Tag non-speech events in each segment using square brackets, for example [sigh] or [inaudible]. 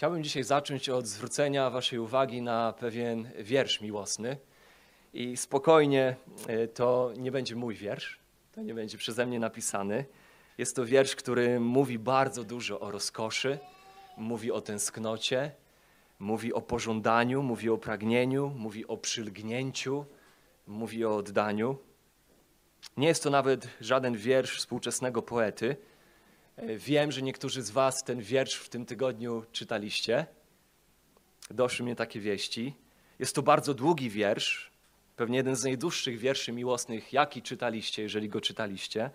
Chciałbym dzisiaj zacząć od zwrócenia Waszej uwagi na pewien wiersz miłosny. I spokojnie, e, to nie będzie mój wiersz, to nie będzie przeze mnie napisany. Jest to wiersz, który mówi bardzo dużo o rozkoszy, mówi o tęsknocie, mówi o pożądaniu, mówi o pragnieniu, mówi o przylgnięciu, mówi o oddaniu. Nie jest to nawet żaden wiersz współczesnego poety. Wiem, że niektórzy z Was ten wiersz w tym tygodniu czytaliście. Doszły mnie takie wieści. Jest to bardzo długi wiersz, pewnie jeden z najdłuższych wierszy miłosnych, jaki czytaliście, jeżeli go czytaliście.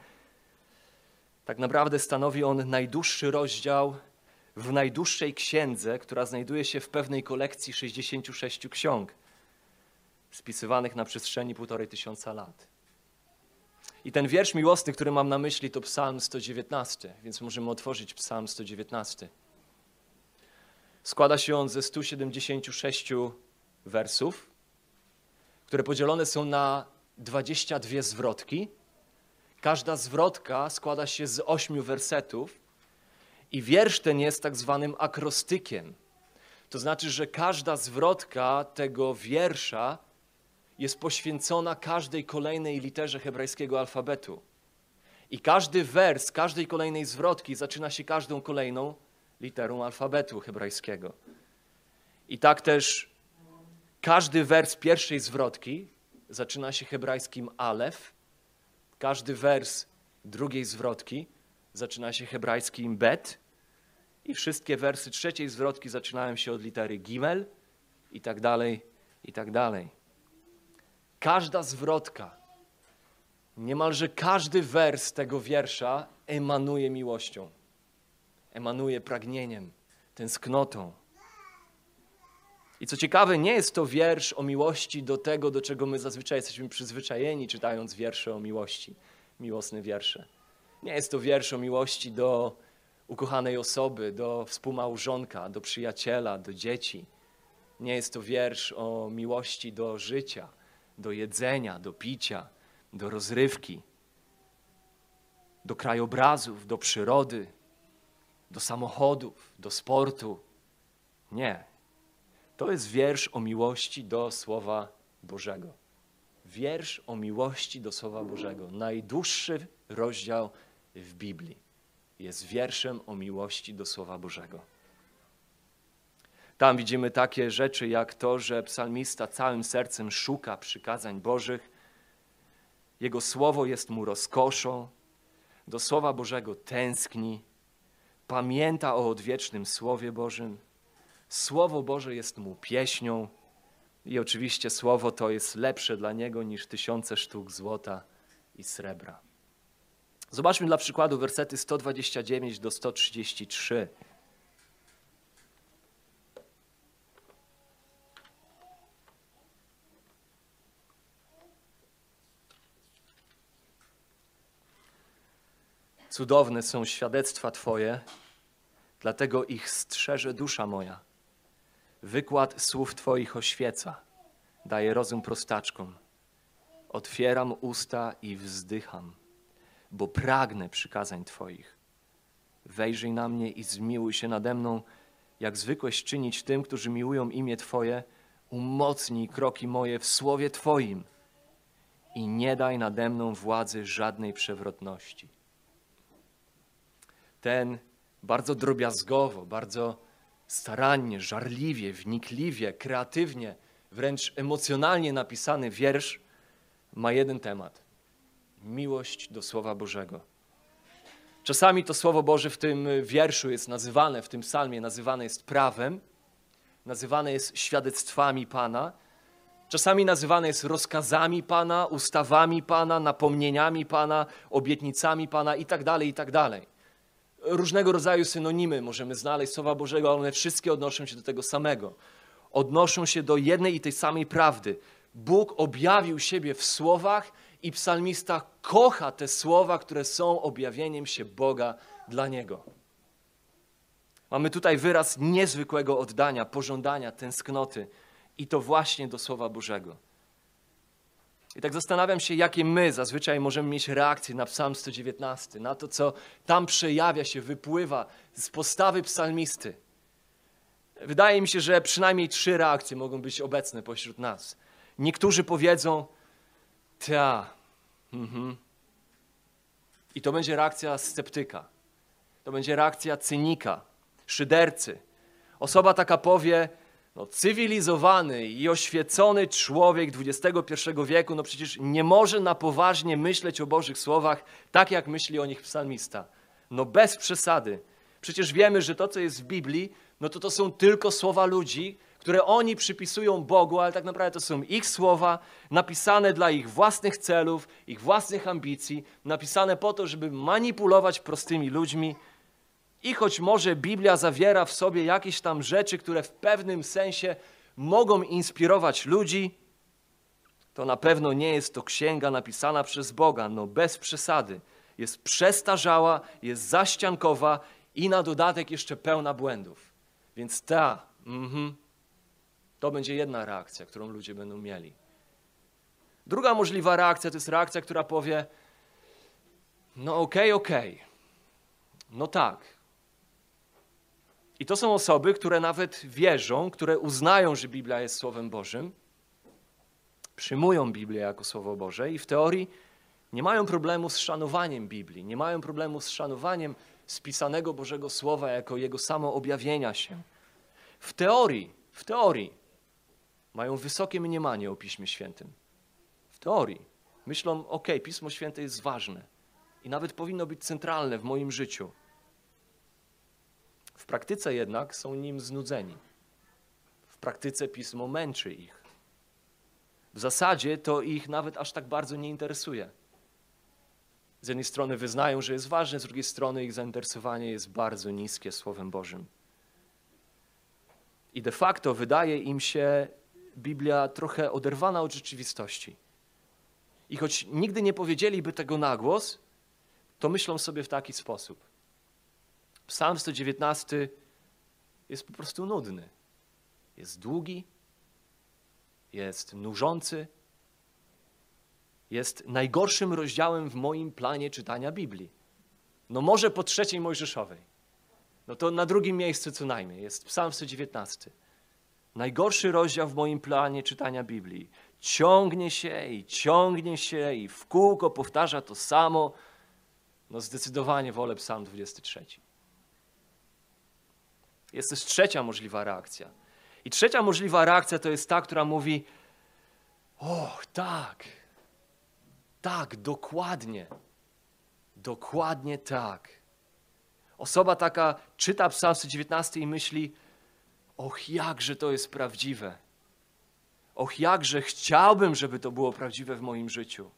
Tak naprawdę stanowi on najdłuższy rozdział w najdłuższej księdze, która znajduje się w pewnej kolekcji 66 ksiąg, spisywanych na przestrzeni półtorej tysiąca lat. I ten wiersz miłosny, który mam na myśli, to Psalm 119, więc możemy otworzyć Psalm 119. Składa się on ze 176 wersów, które podzielone są na 22 zwrotki. Każda zwrotka składa się z ośmiu wersetów i wiersz ten jest tak zwanym akrostykiem. To znaczy, że każda zwrotka tego wiersza jest poświęcona każdej kolejnej literze hebrajskiego alfabetu. I każdy wers każdej kolejnej zwrotki zaczyna się każdą kolejną literą alfabetu hebrajskiego. I tak też każdy wers pierwszej zwrotki zaczyna się hebrajskim alef, każdy wers drugiej zwrotki zaczyna się hebrajskim bet i wszystkie wersy trzeciej zwrotki zaczynają się od litery gimel i tak dalej, i tak dalej. Każda zwrotka, niemalże każdy wers tego wiersza emanuje miłością, emanuje pragnieniem, tęsknotą. I co ciekawe, nie jest to wiersz o miłości do tego, do czego my zazwyczaj jesteśmy przyzwyczajeni, czytając wiersze o miłości, miłosne wiersze. Nie jest to wiersz o miłości do ukochanej osoby, do współmałżonka, do przyjaciela, do dzieci. Nie jest to wiersz o miłości do życia, do jedzenia, do picia, do rozrywki, do krajobrazów, do przyrody, do samochodów, do sportu. Nie. To jest wiersz o miłości do Słowa Bożego. Wiersz o miłości do Słowa Bożego. Najdłuższy rozdział w Biblii jest wierszem o miłości do Słowa Bożego. Tam widzimy takie rzeczy jak to, że psalmista całym sercem szuka przykazań Bożych. Jego słowo jest mu rozkoszą, do Słowa Bożego tęskni, pamięta o odwiecznym Słowie Bożym. Słowo Boże jest mu pieśnią i oczywiście Słowo to jest lepsze dla niego niż tysiące sztuk złota i srebra. Zobaczmy dla przykładu wersety 129 do 133. Cudowne są świadectwa Twoje, dlatego ich strzeże dusza moja. Wykład słów Twoich oświeca, daje rozum prostaczkom. Otwieram usta i wzdycham, bo pragnę przykazań Twoich. Wejrzyj na mnie i zmiłuj się nade mną, jak zwykłeś czynić tym, którzy miłują imię Twoje, umocnij kroki moje w słowie Twoim i nie daj nade mną władzy żadnej przewrotności. Ten bardzo drobiazgowo, bardzo starannie, żarliwie, wnikliwie, kreatywnie, wręcz emocjonalnie napisany wiersz ma jeden temat: miłość do Słowa Bożego. Czasami to Słowo Boże w tym wierszu jest nazywane, w tym psalmie nazywane jest prawem, nazywane jest świadectwami Pana, czasami nazywane jest rozkazami Pana, ustawami Pana, napomnieniami Pana, obietnicami Pana itd., tak itd. Różnego rodzaju synonimy możemy znaleźć Słowa Bożego, ale one wszystkie odnoszą się do tego samego. Odnoszą się do jednej i tej samej prawdy. Bóg objawił siebie w słowach i psalmista kocha te słowa, które są objawieniem się Boga dla niego. Mamy tutaj wyraz niezwykłego oddania, pożądania, tęsknoty i to właśnie do Słowa Bożego. I tak zastanawiam się, jakie my zazwyczaj możemy mieć reakcje na Psalm 119, na to, co tam przejawia się, wypływa z postawy psalmisty. Wydaje mi się, że przynajmniej trzy reakcje mogą być obecne pośród nas. Niektórzy powiedzą, ta, mhm. i to będzie reakcja sceptyka, to będzie reakcja cynika, szydercy. Osoba taka powie, no, cywilizowany i oświecony człowiek XXI wieku, no przecież nie może na poważnie myśleć o Bożych słowach tak, jak myśli o nich psalmista. No bez przesady. Przecież wiemy, że to, co jest w Biblii, no to to są tylko słowa ludzi, które oni przypisują Bogu, ale tak naprawdę to są ich słowa, napisane dla ich własnych celów, ich własnych ambicji, napisane po to, żeby manipulować prostymi ludźmi. I choć może Biblia zawiera w sobie jakieś tam rzeczy, które w pewnym sensie mogą inspirować ludzi, to na pewno nie jest to księga napisana przez Boga, no bez przesady. Jest przestarzała, jest zaściankowa i na dodatek jeszcze pełna błędów. Więc ta, mhm, to będzie jedna reakcja, którą ludzie będą mieli. Druga możliwa reakcja to jest reakcja, która powie: No, okej, okay, okej. Okay. No tak. I to są osoby, które nawet wierzą, które uznają, że Biblia jest Słowem Bożym, przyjmują Biblię jako Słowo Boże i w teorii nie mają problemu z szanowaniem Biblii, nie mają problemu z szanowaniem spisanego Bożego Słowa jako Jego samo objawienia się. W teorii, w teorii mają wysokie mniemanie o Piśmie Świętym. W teorii. Myślą, ok, Pismo Święte jest ważne i nawet powinno być centralne w moim życiu. W praktyce jednak są nim znudzeni. W praktyce Pismo męczy ich. W zasadzie to ich nawet aż tak bardzo nie interesuje. Z jednej strony wyznają, że jest ważne, z drugiej strony ich zainteresowanie jest bardzo niskie Słowem Bożym. I de facto wydaje im się Biblia trochę oderwana od rzeczywistości. I choć nigdy nie powiedzieliby tego na głos, to myślą sobie w taki sposób. Psalm 119 jest po prostu nudny. Jest długi, jest nużący, jest najgorszym rozdziałem w moim planie czytania Biblii. No może po trzeciej Mojżeszowej. No to na drugim miejscu co najmniej jest Psalm 119. Najgorszy rozdział w moim planie czytania Biblii. Ciągnie się i ciągnie się i w kółko powtarza to samo. No zdecydowanie wolę Psalm 23. Jest też trzecia możliwa reakcja. I trzecia możliwa reakcja to jest ta, która mówi: Och, tak, tak, dokładnie. Dokładnie tak. Osoba taka czyta Psalm 119 i myśli: Och, jakże to jest prawdziwe. Och, jakże chciałbym, żeby to było prawdziwe w moim życiu.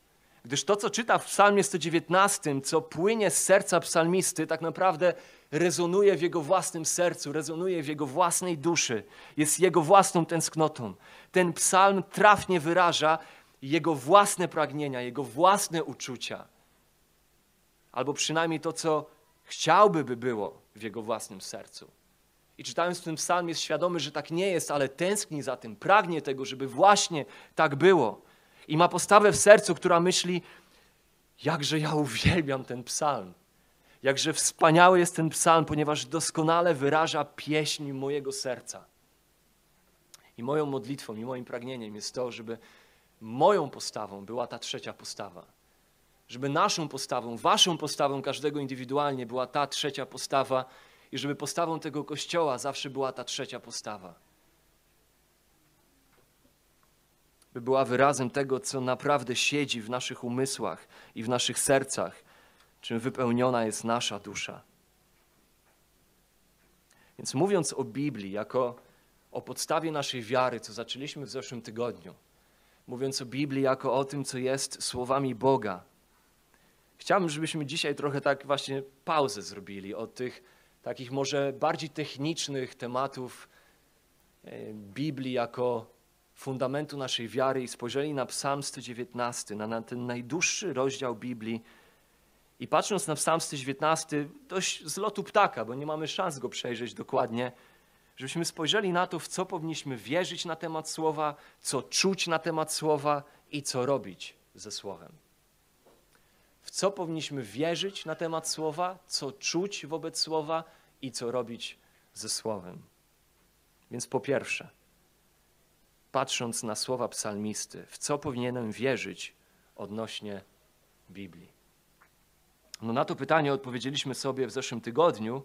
Gdyż to, co czyta w Psalmie 119, co płynie z serca psalmisty, tak naprawdę rezonuje w jego własnym sercu, rezonuje w jego własnej duszy, jest jego własną tęsknotą. Ten psalm trafnie wyraża jego własne pragnienia, jego własne uczucia, albo przynajmniej to, co chciałby by było w jego własnym sercu. I czytając ten psalm jest świadomy, że tak nie jest, ale tęskni za tym, pragnie tego, żeby właśnie tak było. I ma postawę w sercu, która myśli, jakże ja uwielbiam ten psalm. Jakże wspaniały jest ten psalm, ponieważ doskonale wyraża pieśń mojego serca. I moją modlitwą, i moim pragnieniem jest to, żeby moją postawą była ta trzecia postawa. Żeby naszą postawą, waszą postawą każdego indywidualnie była ta trzecia postawa i żeby postawą tego kościoła zawsze była ta trzecia postawa. By była wyrazem tego, co naprawdę siedzi w naszych umysłach i w naszych sercach, czym wypełniona jest nasza dusza. Więc mówiąc o Biblii jako o podstawie naszej wiary, co zaczęliśmy w zeszłym tygodniu, mówiąc o Biblii jako o tym, co jest słowami Boga. Chciałbym, żebyśmy dzisiaj trochę tak właśnie pauzę zrobili od tych takich może bardziej technicznych tematów e, Biblii jako fundamentu naszej wiary i spojrzeli na Psalm 119, na, na ten najdłuższy rozdział Biblii. I patrząc na Psalm 119, dość z lotu ptaka, bo nie mamy szans go przejrzeć dokładnie, żebyśmy spojrzeli na to, w co powinniśmy wierzyć na temat Słowa, co czuć na temat Słowa i co robić ze Słowem. W co powinniśmy wierzyć na temat Słowa, co czuć wobec Słowa i co robić ze Słowem. Więc po pierwsze, patrząc na słowa psalmisty, w co powinienem wierzyć odnośnie Biblii? No na to pytanie odpowiedzieliśmy sobie w zeszłym tygodniu.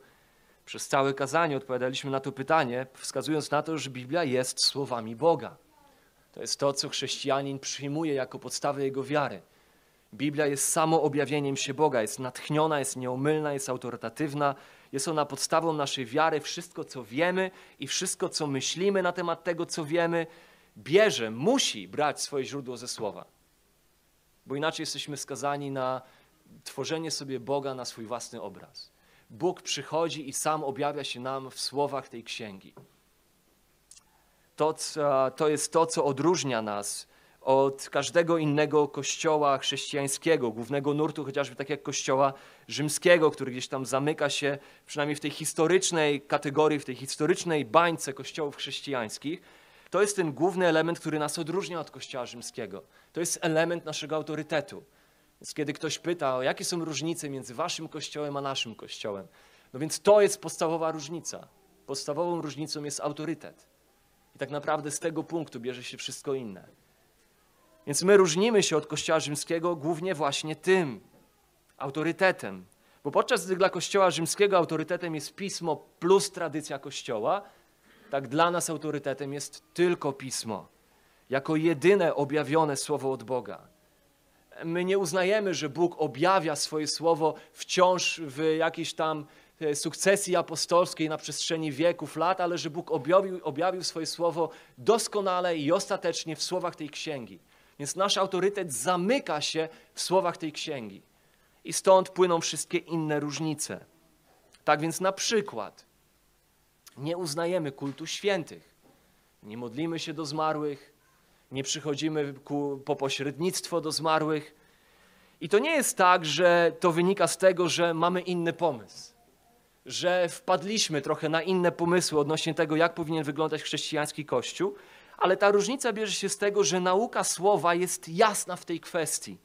Przez całe kazanie odpowiadaliśmy na to pytanie, wskazując na to, że Biblia jest słowami Boga. To jest to, co chrześcijanin przyjmuje jako podstawę jego wiary. Biblia jest samo objawieniem się Boga, jest natchniona, jest nieomylna, jest autorytatywna, jest ona podstawą naszej wiary. Wszystko, co wiemy i wszystko, co myślimy na temat tego, co wiemy, bierze, musi brać swoje źródło ze słowa. Bo inaczej jesteśmy skazani na tworzenie sobie Boga na swój własny obraz. Bóg przychodzi i sam objawia się nam w słowach tej księgi. To, to jest to, co odróżnia nas od każdego innego kościoła chrześcijańskiego, głównego nurtu, chociażby tak jak kościoła rzymskiego, który gdzieś tam zamyka się, przynajmniej w tej historycznej kategorii, w tej historycznej bańce kościołów chrześcijańskich. To jest ten główny element, który nas odróżnia od kościoła rzymskiego. To jest element naszego autorytetu. Więc kiedy ktoś pyta, o jakie są różnice między waszym kościołem a naszym kościołem, no więc to jest podstawowa różnica. Podstawową różnicą jest autorytet. I tak naprawdę z tego punktu bierze się wszystko inne. Więc my różnimy się od Kościoła rzymskiego głównie właśnie tym autorytetem. Bo podczas gdy dla Kościoła rzymskiego autorytetem jest pismo plus tradycja Kościoła, tak dla nas autorytetem jest tylko pismo, jako jedyne objawione słowo od Boga. My nie uznajemy, że Bóg objawia swoje słowo wciąż w jakiejś tam e, sukcesji apostolskiej na przestrzeni wieków, lat, ale że Bóg objawił, objawił swoje słowo doskonale i ostatecznie w słowach tej księgi. Więc nasz autorytet zamyka się w słowach tej księgi. I stąd płyną wszystkie inne różnice. Tak więc na przykład nie uznajemy kultu świętych, nie modlimy się do zmarłych, nie przychodzimy ku, po pośrednictwo do zmarłych. I to nie jest tak, że to wynika z tego, że mamy inny pomysł, że wpadliśmy trochę na inne pomysły odnośnie tego, jak powinien wyglądać chrześcijański kościół, ale ta różnica bierze się z tego, że nauka słowa jest jasna w tej kwestii.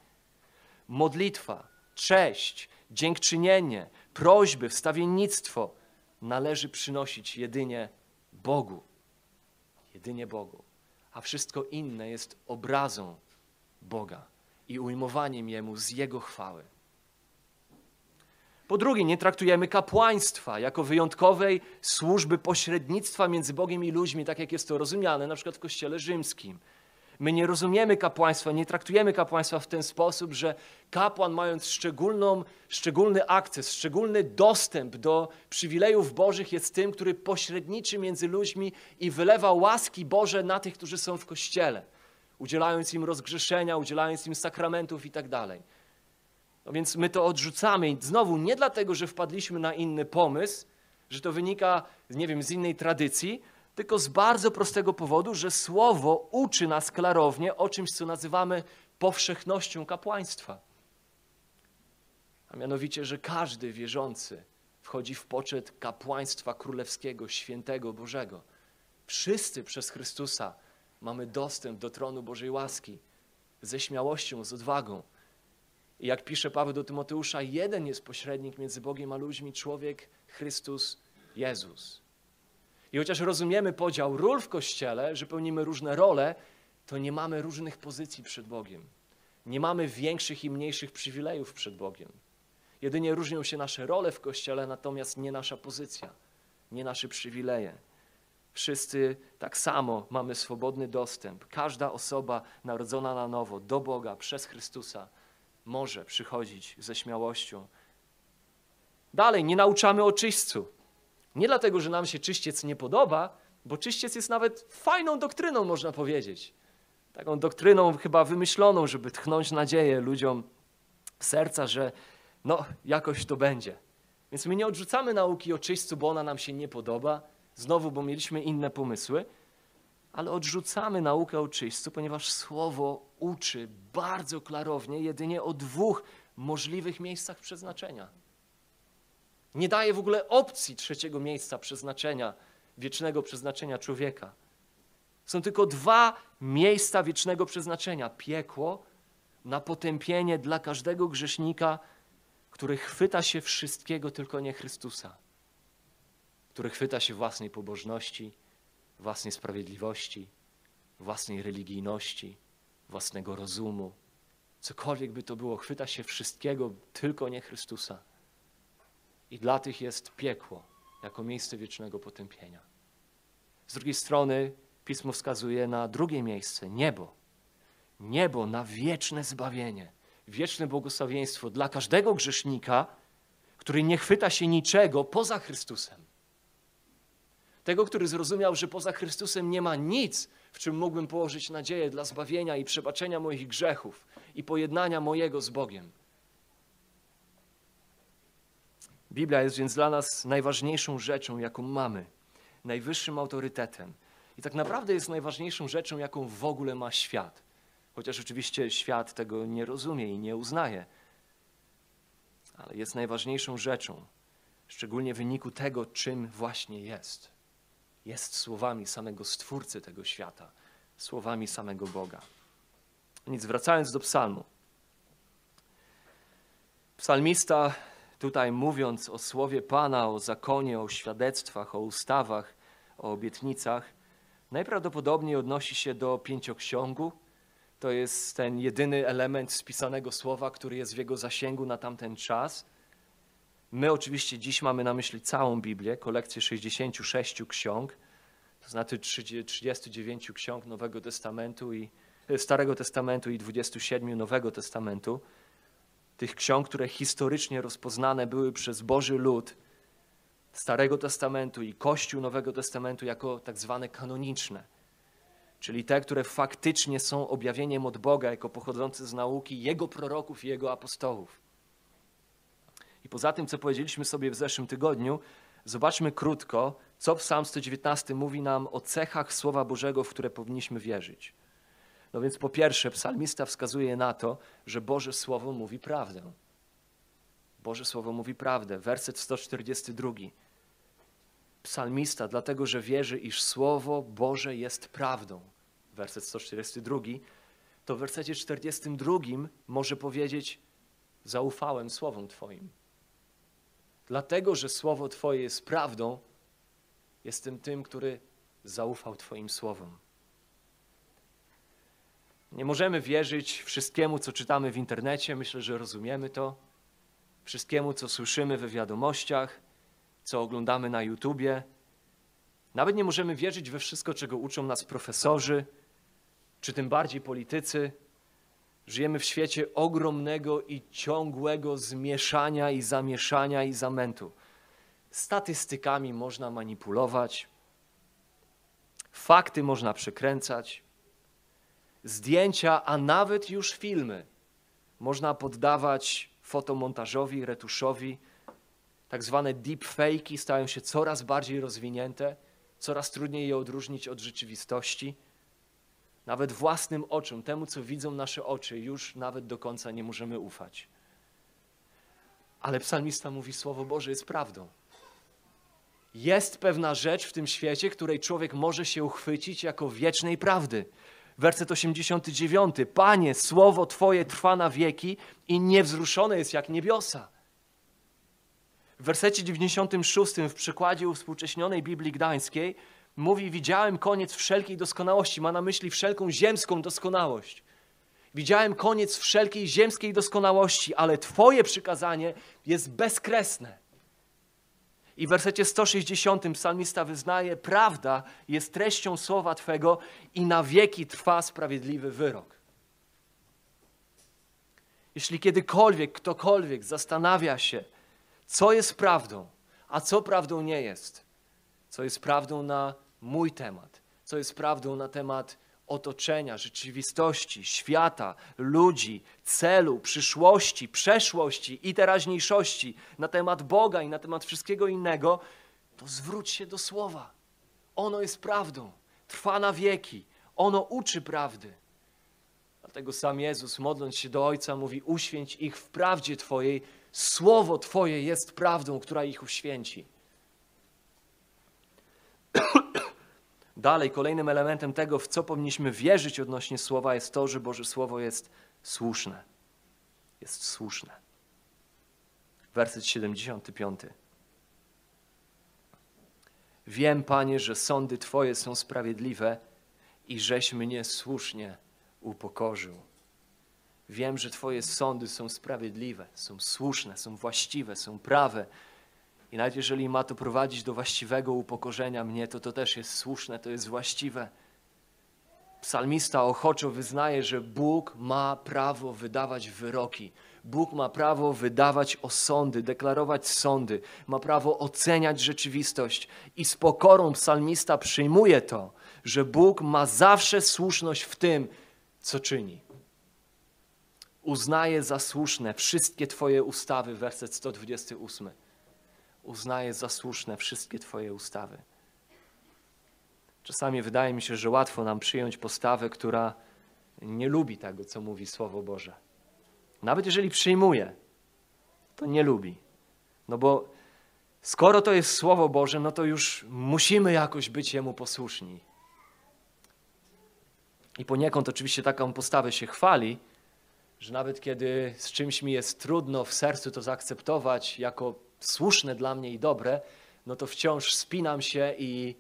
Modlitwa, cześć, dziękczynienie, prośby, wstawiennictwo należy przynosić jedynie Bogu. Jedynie Bogu. A wszystko inne jest obrazą Boga i ujmowaniem Jemu z Jego chwały. Po drugie, nie traktujemy kapłaństwa jako wyjątkowej służby pośrednictwa między Bogiem i ludźmi, tak jak jest to rozumiane na przykład w Kościele Rzymskim. My nie rozumiemy kapłaństwa, nie traktujemy kapłaństwa w ten sposób, że kapłan, mając szczególną, szczególny akces, szczególny dostęp do przywilejów Bożych, jest tym, który pośredniczy między ludźmi i wylewa łaski Boże na tych, którzy są w kościele, udzielając im rozgrzeszenia, udzielając im sakramentów i tak dalej. No więc my to odrzucamy i znowu nie dlatego, że wpadliśmy na inny pomysł, że to wynika, nie wiem, z innej tradycji, tylko z bardzo prostego powodu, że słowo uczy nas klarownie o czymś, co nazywamy powszechnością kapłaństwa. A mianowicie, że każdy wierzący wchodzi w poczet kapłaństwa królewskiego, świętego Bożego. Wszyscy przez Chrystusa mamy dostęp do tronu Bożej łaski ze śmiałością, z odwagą. I jak pisze Paweł do Tymoteusza, jeden jest pośrednik między Bogiem a ludźmi, człowiek Chrystus Jezus. I chociaż rozumiemy podział ról w Kościele, że pełnimy różne role, to nie mamy różnych pozycji przed Bogiem. Nie mamy większych i mniejszych przywilejów przed Bogiem. Jedynie różnią się nasze role w Kościele, natomiast nie nasza pozycja, nie nasze przywileje. Wszyscy tak samo mamy swobodny dostęp. Każda osoba narodzona na nowo do Boga przez Chrystusa może przychodzić ze śmiałością. Dalej, nie nauczamy o czyśćcu. Nie dlatego, że nam się czyściec nie podoba, bo czyściec jest nawet fajną doktryną, można powiedzieć. Taką doktryną chyba wymyśloną, żeby tchnąć nadzieję ludziom w serca, że no, jakoś to będzie. Więc my nie odrzucamy nauki o czyśćcu, bo ona nam się nie podoba, znowu, bo mieliśmy inne pomysły, ale odrzucamy naukę o czyśćcu, ponieważ Słowo uczy bardzo klarownie jedynie o dwóch możliwych miejscach przeznaczenia. Nie daje w ogóle opcji trzeciego miejsca przeznaczenia, wiecznego przeznaczenia człowieka. Są tylko dwa miejsca wiecznego przeznaczenia: piekło na potępienie dla każdego grzesznika, który chwyta się wszystkiego, tylko nie Chrystusa, który chwyta się własnej pobożności własnej sprawiedliwości, własnej religijności, własnego rozumu. Cokolwiek by to było, chwyta się wszystkiego, tylko nie Chrystusa. I dla tych jest piekło jako miejsce wiecznego potępienia. Z drugiej strony Pismo wskazuje na drugie miejsce niebo. Niebo na wieczne zbawienie, wieczne błogosławieństwo dla każdego grzesznika, który nie chwyta się niczego poza Chrystusem. Tego, który zrozumiał, że poza Chrystusem nie ma nic, w czym mógłbym położyć nadzieję dla zbawienia i przebaczenia moich grzechów i pojednania mojego z Bogiem. Biblia jest więc dla nas najważniejszą rzeczą, jaką mamy, najwyższym autorytetem. I tak naprawdę jest najważniejszą rzeczą, jaką w ogóle ma świat. Chociaż oczywiście świat tego nie rozumie i nie uznaje. Ale jest najważniejszą rzeczą, szczególnie w wyniku tego, czym właśnie jest. Jest słowami samego Stwórcy tego świata, słowami samego Boga. Nic, wracając do psalmu. Psalmista tutaj mówiąc o słowie Pana, o zakonie, o świadectwach, o ustawach, o obietnicach, najprawdopodobniej odnosi się do pięcioksiągu. To jest ten jedyny element spisanego słowa, który jest w jego zasięgu na tamten czas. My oczywiście dziś mamy na myśli całą Biblię, kolekcję 66 ksiąg, to znaczy 39 ksiąg Nowego Testamentu i Starego Testamentu i 27 Nowego Testamentu tych ksiąg, które historycznie rozpoznane były przez Boży lud Starego Testamentu i Kościół Nowego Testamentu jako tak zwane kanoniczne, czyli te, które faktycznie są objawieniem od Boga jako pochodzące z nauki Jego proroków i Jego apostołów. I poza tym, co powiedzieliśmy sobie w zeszłym tygodniu, zobaczmy krótko, co Psalm 119 mówi nam o cechach Słowa Bożego, w które powinniśmy wierzyć. No więc po pierwsze, psalmista wskazuje na to, że Boże Słowo mówi prawdę. Boże Słowo mówi prawdę. Werset 142. Psalmista, dlatego że wierzy, iż Słowo Boże jest prawdą. Werset 142. To w wersecie 42 może powiedzieć: Zaufałem Słowom Twoim. Dlatego, że Słowo Twoje jest prawdą, jestem tym, który zaufał Twoim Słowom. Nie możemy wierzyć wszystkiemu, co czytamy w internecie, myślę, że rozumiemy to. Wszystkiemu, co słyszymy we wiadomościach, co oglądamy na YouTubie. Nawet nie możemy wierzyć we wszystko, czego uczą nas profesorzy, czy tym bardziej politycy. Żyjemy w świecie ogromnego i ciągłego zmieszania i zamieszania i zamętu. Statystykami można manipulować, fakty można przekręcać zdjęcia, a nawet już filmy można poddawać fotomontażowi, retuszowi. Tak zwane deepfake'i stają się coraz bardziej rozwinięte, coraz trudniej je odróżnić od rzeczywistości. Nawet własnym oczom, temu co widzą nasze oczy, już nawet do końca nie możemy ufać. Ale psalmista mówi: Słowo Boże jest prawdą. Jest pewna rzecz w tym świecie, której człowiek może się uchwycić jako wiecznej prawdy. Werset 89. Panie, słowo Twoje trwa na wieki i niewzruszone jest jak niebiosa. W wersecie 96 w przykładzie uwspółcześnionej Biblii Gdańskiej mówi: Widziałem koniec wszelkiej doskonałości. Ma na myśli wszelką ziemską doskonałość. Widziałem koniec wszelkiej ziemskiej doskonałości, ale Twoje przykazanie jest bezkresne. I w wersecie 160 psalmista wyznaje, prawda jest treścią słowa Twego i na wieki trwa sprawiedliwy wyrok. Jeśli kiedykolwiek ktokolwiek zastanawia się, co jest prawdą, a co prawdą nie jest, co jest prawdą na mój temat, co jest prawdą na temat otoczenia, rzeczywistości, świata, ludzi, celu, przyszłości, przeszłości i teraźniejszości, na temat Boga i na temat wszystkiego innego, to zwróć się do Słowa. Ono jest prawdą, trwa na wieki, ono uczy prawdy. Dlatego sam Jezus, modląc się do Ojca, mówi: Uświęć ich w prawdzie Twojej, Słowo Twoje jest prawdą, która ich uświęci. Dalej, kolejnym elementem tego, w co powinniśmy wierzyć odnośnie słowa, jest to, że Boże Słowo jest słuszne. Jest słuszne. Werset 75. Wiem, Panie, że sądy Twoje są sprawiedliwe i żeś mnie słusznie upokorzył. Wiem, że Twoje sądy są sprawiedliwe, są słuszne, są właściwe, są prawe. I nawet jeżeli ma to prowadzić do właściwego upokorzenia mnie, to to też jest słuszne, to jest właściwe. Psalmista ochoczo wyznaje, że Bóg ma prawo wydawać wyroki. Bóg ma prawo wydawać osądy, deklarować sądy, ma prawo oceniać rzeczywistość. I z pokorą psalmista przyjmuje to, że Bóg ma zawsze słuszność w tym, co czyni. Uznaje za słuszne wszystkie Twoje ustawy, werset 128. Uznaje za słuszne wszystkie Twoje ustawy. Czasami wydaje mi się, że łatwo nam przyjąć postawę, która nie lubi tego, co mówi Słowo Boże. Nawet jeżeli przyjmuje, to nie lubi. No bo skoro to jest Słowo Boże, no to już musimy jakoś być Jemu posłuszni. I poniekąd oczywiście taką postawę się chwali, że nawet kiedy z czymś mi jest trudno w sercu to zaakceptować jako słuszne dla mnie i dobre, no to wciąż spinam się i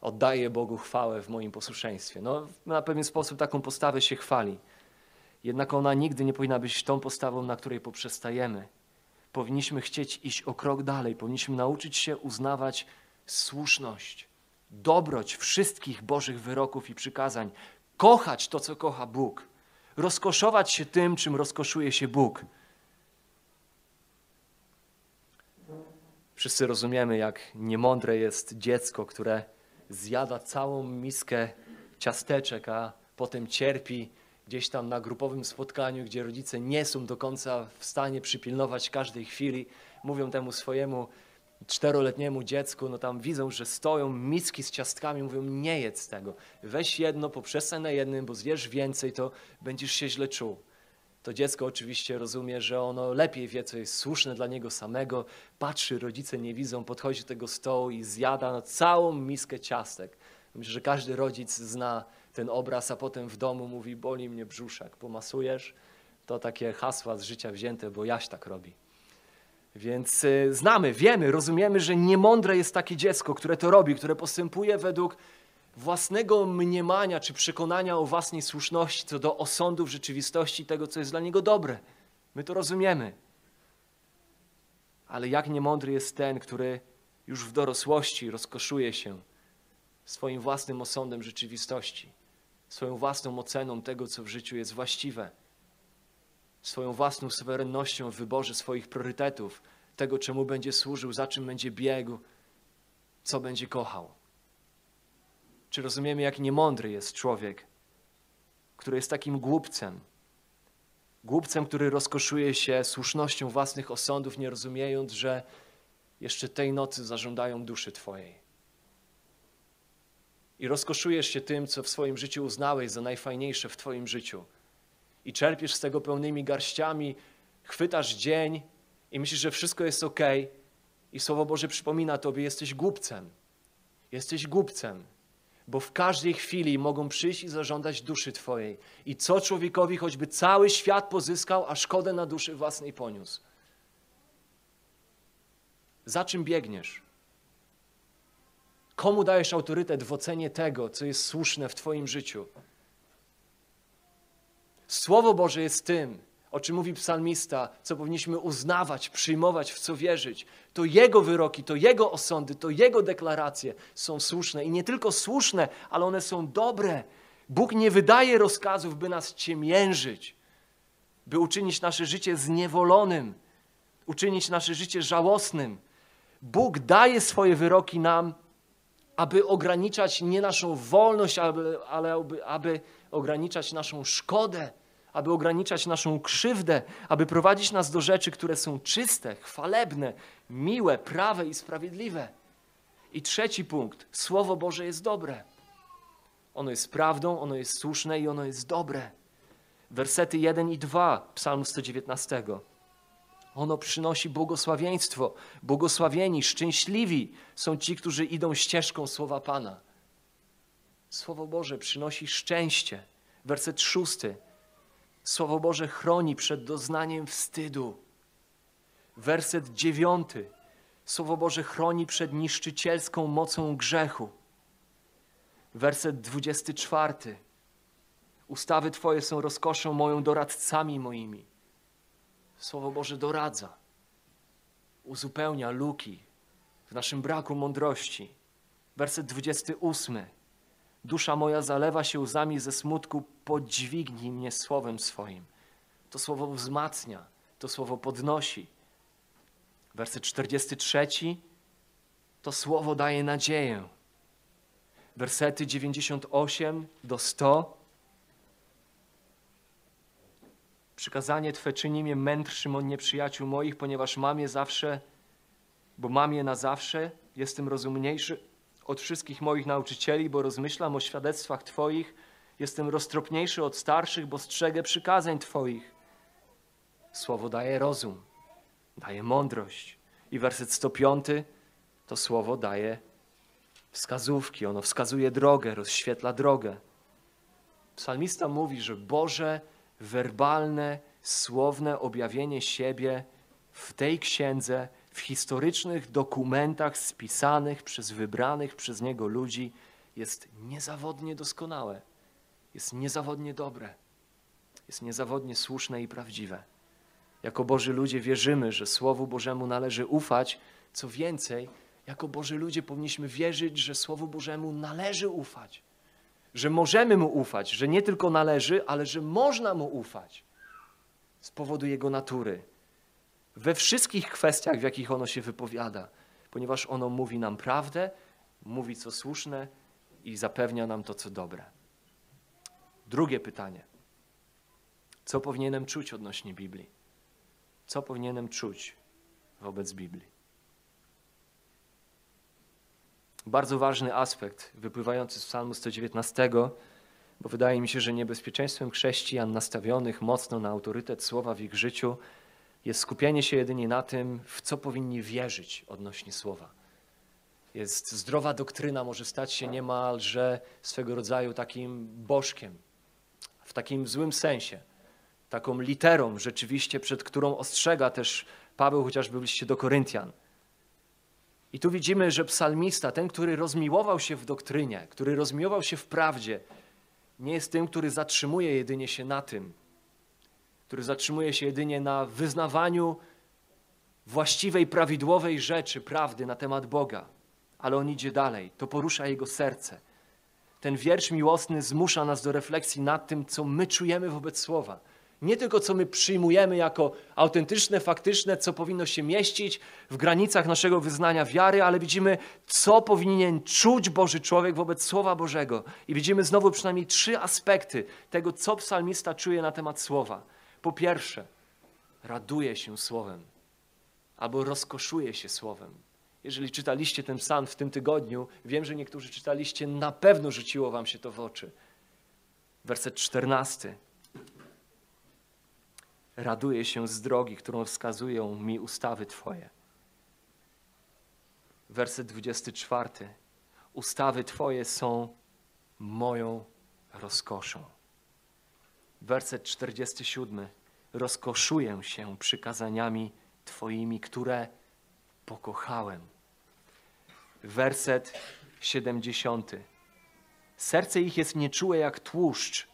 oddaję Bogu chwałę w moim posłuszeństwie. No, na pewien sposób taką postawę się chwali. Jednak ona nigdy nie powinna być tą postawą, na której poprzestajemy. Powinniśmy chcieć iść o krok dalej, powinniśmy nauczyć się uznawać słuszność, dobroć wszystkich Bożych wyroków i przykazań, kochać to, co kocha Bóg, rozkoszować się tym, czym rozkoszuje się Bóg. Wszyscy rozumiemy, jak niemądre jest dziecko, które zjada całą miskę ciasteczek, a potem cierpi gdzieś tam na grupowym spotkaniu, gdzie rodzice nie są do końca w stanie przypilnować każdej chwili, mówią temu swojemu czteroletniemu dziecku, no tam widzą, że stoją miski z ciastkami, mówią nie jedz tego, weź jedno, poprzestań na jednym, bo zjesz więcej, to będziesz się źle czuł. To dziecko oczywiście rozumie, że ono lepiej wie, co jest słuszne dla niego samego, patrzy, rodzice nie widzą, podchodzi do tego stołu i zjada całą miskę ciastek. Myślę, że każdy rodzic zna ten obraz, a potem w domu mówi, boli mnie brzuszek, pomasujesz? To takie hasła z życia wzięte, bo Jaś tak robi. Więc y, znamy, wiemy, rozumiemy, że niemądre jest takie dziecko, które to robi, które postępuje według własnego mniemania czy przekonania o własnej słuszności co do osądów rzeczywistości tego, co jest dla niego dobre. My to rozumiemy. Ale jak niemądry jest ten, który już w dorosłości rozkoszuje się swoim własnym osądem rzeczywistości, swoją własną oceną tego, co w życiu jest właściwe, swoją własną suwerennością w wyborze swoich priorytetów, tego, czemu będzie służył, za czym będzie biegł, co będzie kochał. Czy rozumiemy, jak niemądry jest człowiek, który jest takim głupcem? Głupcem, który rozkoszuje się słusznością własnych osądów, nie rozumiejąc, że jeszcze tej nocy zażądają duszy Twojej. I rozkoszujesz się tym, co w swoim życiu uznałeś za najfajniejsze w Twoim życiu. I czerpiesz z tego pełnymi garściami, chwytasz dzień i myślisz, że wszystko jest ok. I Słowo Boże przypomina Tobie, jesteś głupcem. Jesteś głupcem bo w każdej chwili mogą przyjść i zażądać duszy Twojej. I co człowiekowi, choćby cały świat pozyskał, a szkodę na duszy własnej poniósł? Za czym biegniesz? Komu dajesz autorytet w ocenie tego, co jest słuszne w Twoim życiu? Słowo Boże jest tym, o czym mówi psalmista, co powinniśmy uznawać, przyjmować, w co wierzyć, to Jego wyroki, to Jego osądy, to Jego deklaracje są słuszne. I nie tylko słuszne, ale one są dobre. Bóg nie wydaje rozkazów, by nas ciemiężyć, by uczynić nasze życie zniewolonym, uczynić nasze życie żałosnym. Bóg daje swoje wyroki nam, aby ograniczać nie naszą wolność, ale aby, aby ograniczać naszą szkodę aby ograniczać naszą krzywdę, aby prowadzić nas do rzeczy, które są czyste, chwalebne, miłe, prawe i sprawiedliwe. I trzeci punkt. Słowo Boże jest dobre. Ono jest prawdą, ono jest słuszne i ono jest dobre. Wersety 1 i 2 Psalmu 119. Ono przynosi błogosławieństwo. Błogosławieni, szczęśliwi są ci, którzy idą ścieżką słowa Pana. Słowo Boże przynosi szczęście. Werset szósty. Słowo Boże chroni przed doznaniem wstydu. Werset dziewiąty. Słowo Boże chroni przed niszczycielską mocą grzechu. Werset 24. Ustawy Twoje są rozkoszą moją, doradcami moimi. Słowo Boże doradza, uzupełnia luki w naszym braku mądrości. Werset 28. Dusza moja zalewa się łzami ze smutku, podźwignij mnie słowem swoim. To słowo wzmacnia, to słowo podnosi. Werset 43. To słowo daje nadzieję. Wersety 98 do 100. Przykazanie Twe czyni mnie mędrszym od nieprzyjaciół moich, ponieważ mam je zawsze, bo mam je na zawsze. Jestem rozumniejszy od wszystkich moich nauczycieli, bo rozmyślam o świadectwach Twoich. Jestem roztropniejszy od starszych, bo strzegę przykazań Twoich. Słowo daje rozum, daje mądrość. I werset 105 to słowo daje wskazówki, ono wskazuje drogę, rozświetla drogę. Psalmista mówi, że Boże werbalne, słowne objawienie siebie w tej księdze, w historycznych dokumentach spisanych przez wybranych przez Niego ludzi jest niezawodnie doskonałe, jest niezawodnie dobre, jest niezawodnie słuszne i prawdziwe. Jako Boży ludzie wierzymy, że Słowu Bożemu należy ufać. Co więcej, jako Boży ludzie powinniśmy wierzyć, że Słowu Bożemu należy ufać. Że możemy Mu ufać, że nie tylko należy, ale że można Mu ufać z powodu Jego natury. We wszystkich kwestiach, w jakich ono się wypowiada, ponieważ ono mówi nam prawdę, mówi co słuszne i zapewnia nam to, co dobre. Drugie pytanie. Co powinienem czuć odnośnie Biblii? Co powinienem czuć wobec Biblii? Bardzo ważny aspekt wypływający z Psalmu 119, bo wydaje mi się, że niebezpieczeństwem chrześcijan nastawionych mocno na autorytet słowa w ich życiu jest skupienie się jedynie na tym, w co powinni wierzyć odnośnie słowa. Jest zdrowa doktryna, może stać się niemalże swego rodzaju takim bożkiem, w takim złym sensie taką literą rzeczywiście, przed którą ostrzega też Paweł chociażby w liście do Koryntian. I tu widzimy, że psalmista, ten, który rozmiłował się w doktrynie, który rozmiłował się w prawdzie, nie jest tym, który zatrzymuje jedynie się na tym, który zatrzymuje się jedynie na wyznawaniu właściwej, prawidłowej rzeczy, prawdy na temat Boga, ale on idzie dalej, to porusza jego serce. Ten wiersz miłosny zmusza nas do refleksji nad tym, co my czujemy wobec Słowa nie tylko co my przyjmujemy jako autentyczne, faktyczne, co powinno się mieścić w granicach naszego wyznania wiary, ale widzimy, co powinien czuć Boży człowiek wobec Słowa Bożego. I widzimy znowu przynajmniej trzy aspekty tego, co psalmista czuje na temat Słowa. Po pierwsze, raduje się Słowem albo rozkoszuje się Słowem. Jeżeli czytaliście ten psalm w tym tygodniu, wiem, że niektórzy czytaliście, na pewno rzuciło wam się to w oczy. Werset czternasty raduję się z drogi, którą wskazują mi ustawy Twoje. Werset 24. Ustawy Twoje są moją rozkoszą. Werset 47. Rozkoszuję się przykazaniami Twoimi, które pokochałem. Werset 70. Serce ich jest nieczułe jak tłuszcz,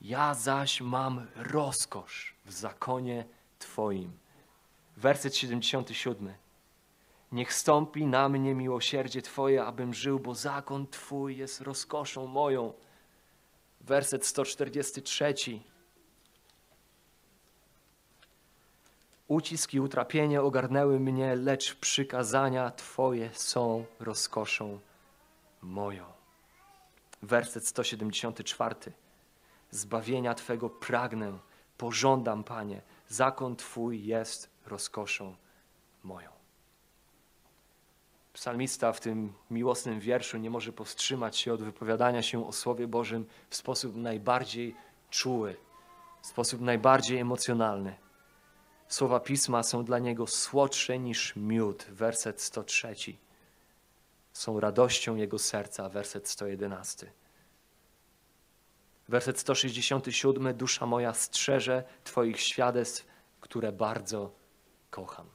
ja zaś mam rozkosz w zakonie Twoim. Werset 77. Niech stąpi na mnie miłosierdzie Twoje, abym żył, bo zakon Twój jest rozkoszą moją. Werset 143. Ucisk i utrapienie ogarnęły mnie, lecz przykazania Twoje są rozkoszą moją. Werset 174. Zbawienia Twego pragnę, pożądam, Panie, zakon Twój jest rozkoszą moją. Psalmista w tym miłosnym wierszu nie może powstrzymać się od wypowiadania się o Słowie Bożym w sposób najbardziej czuły, w sposób najbardziej emocjonalny. Słowa Pisma są dla niego słodsze niż miód, werset 103. Są radością jego serca, werset 111. Werset 167. Dusza moja strzeże Twoich świadectw, które bardzo kocham.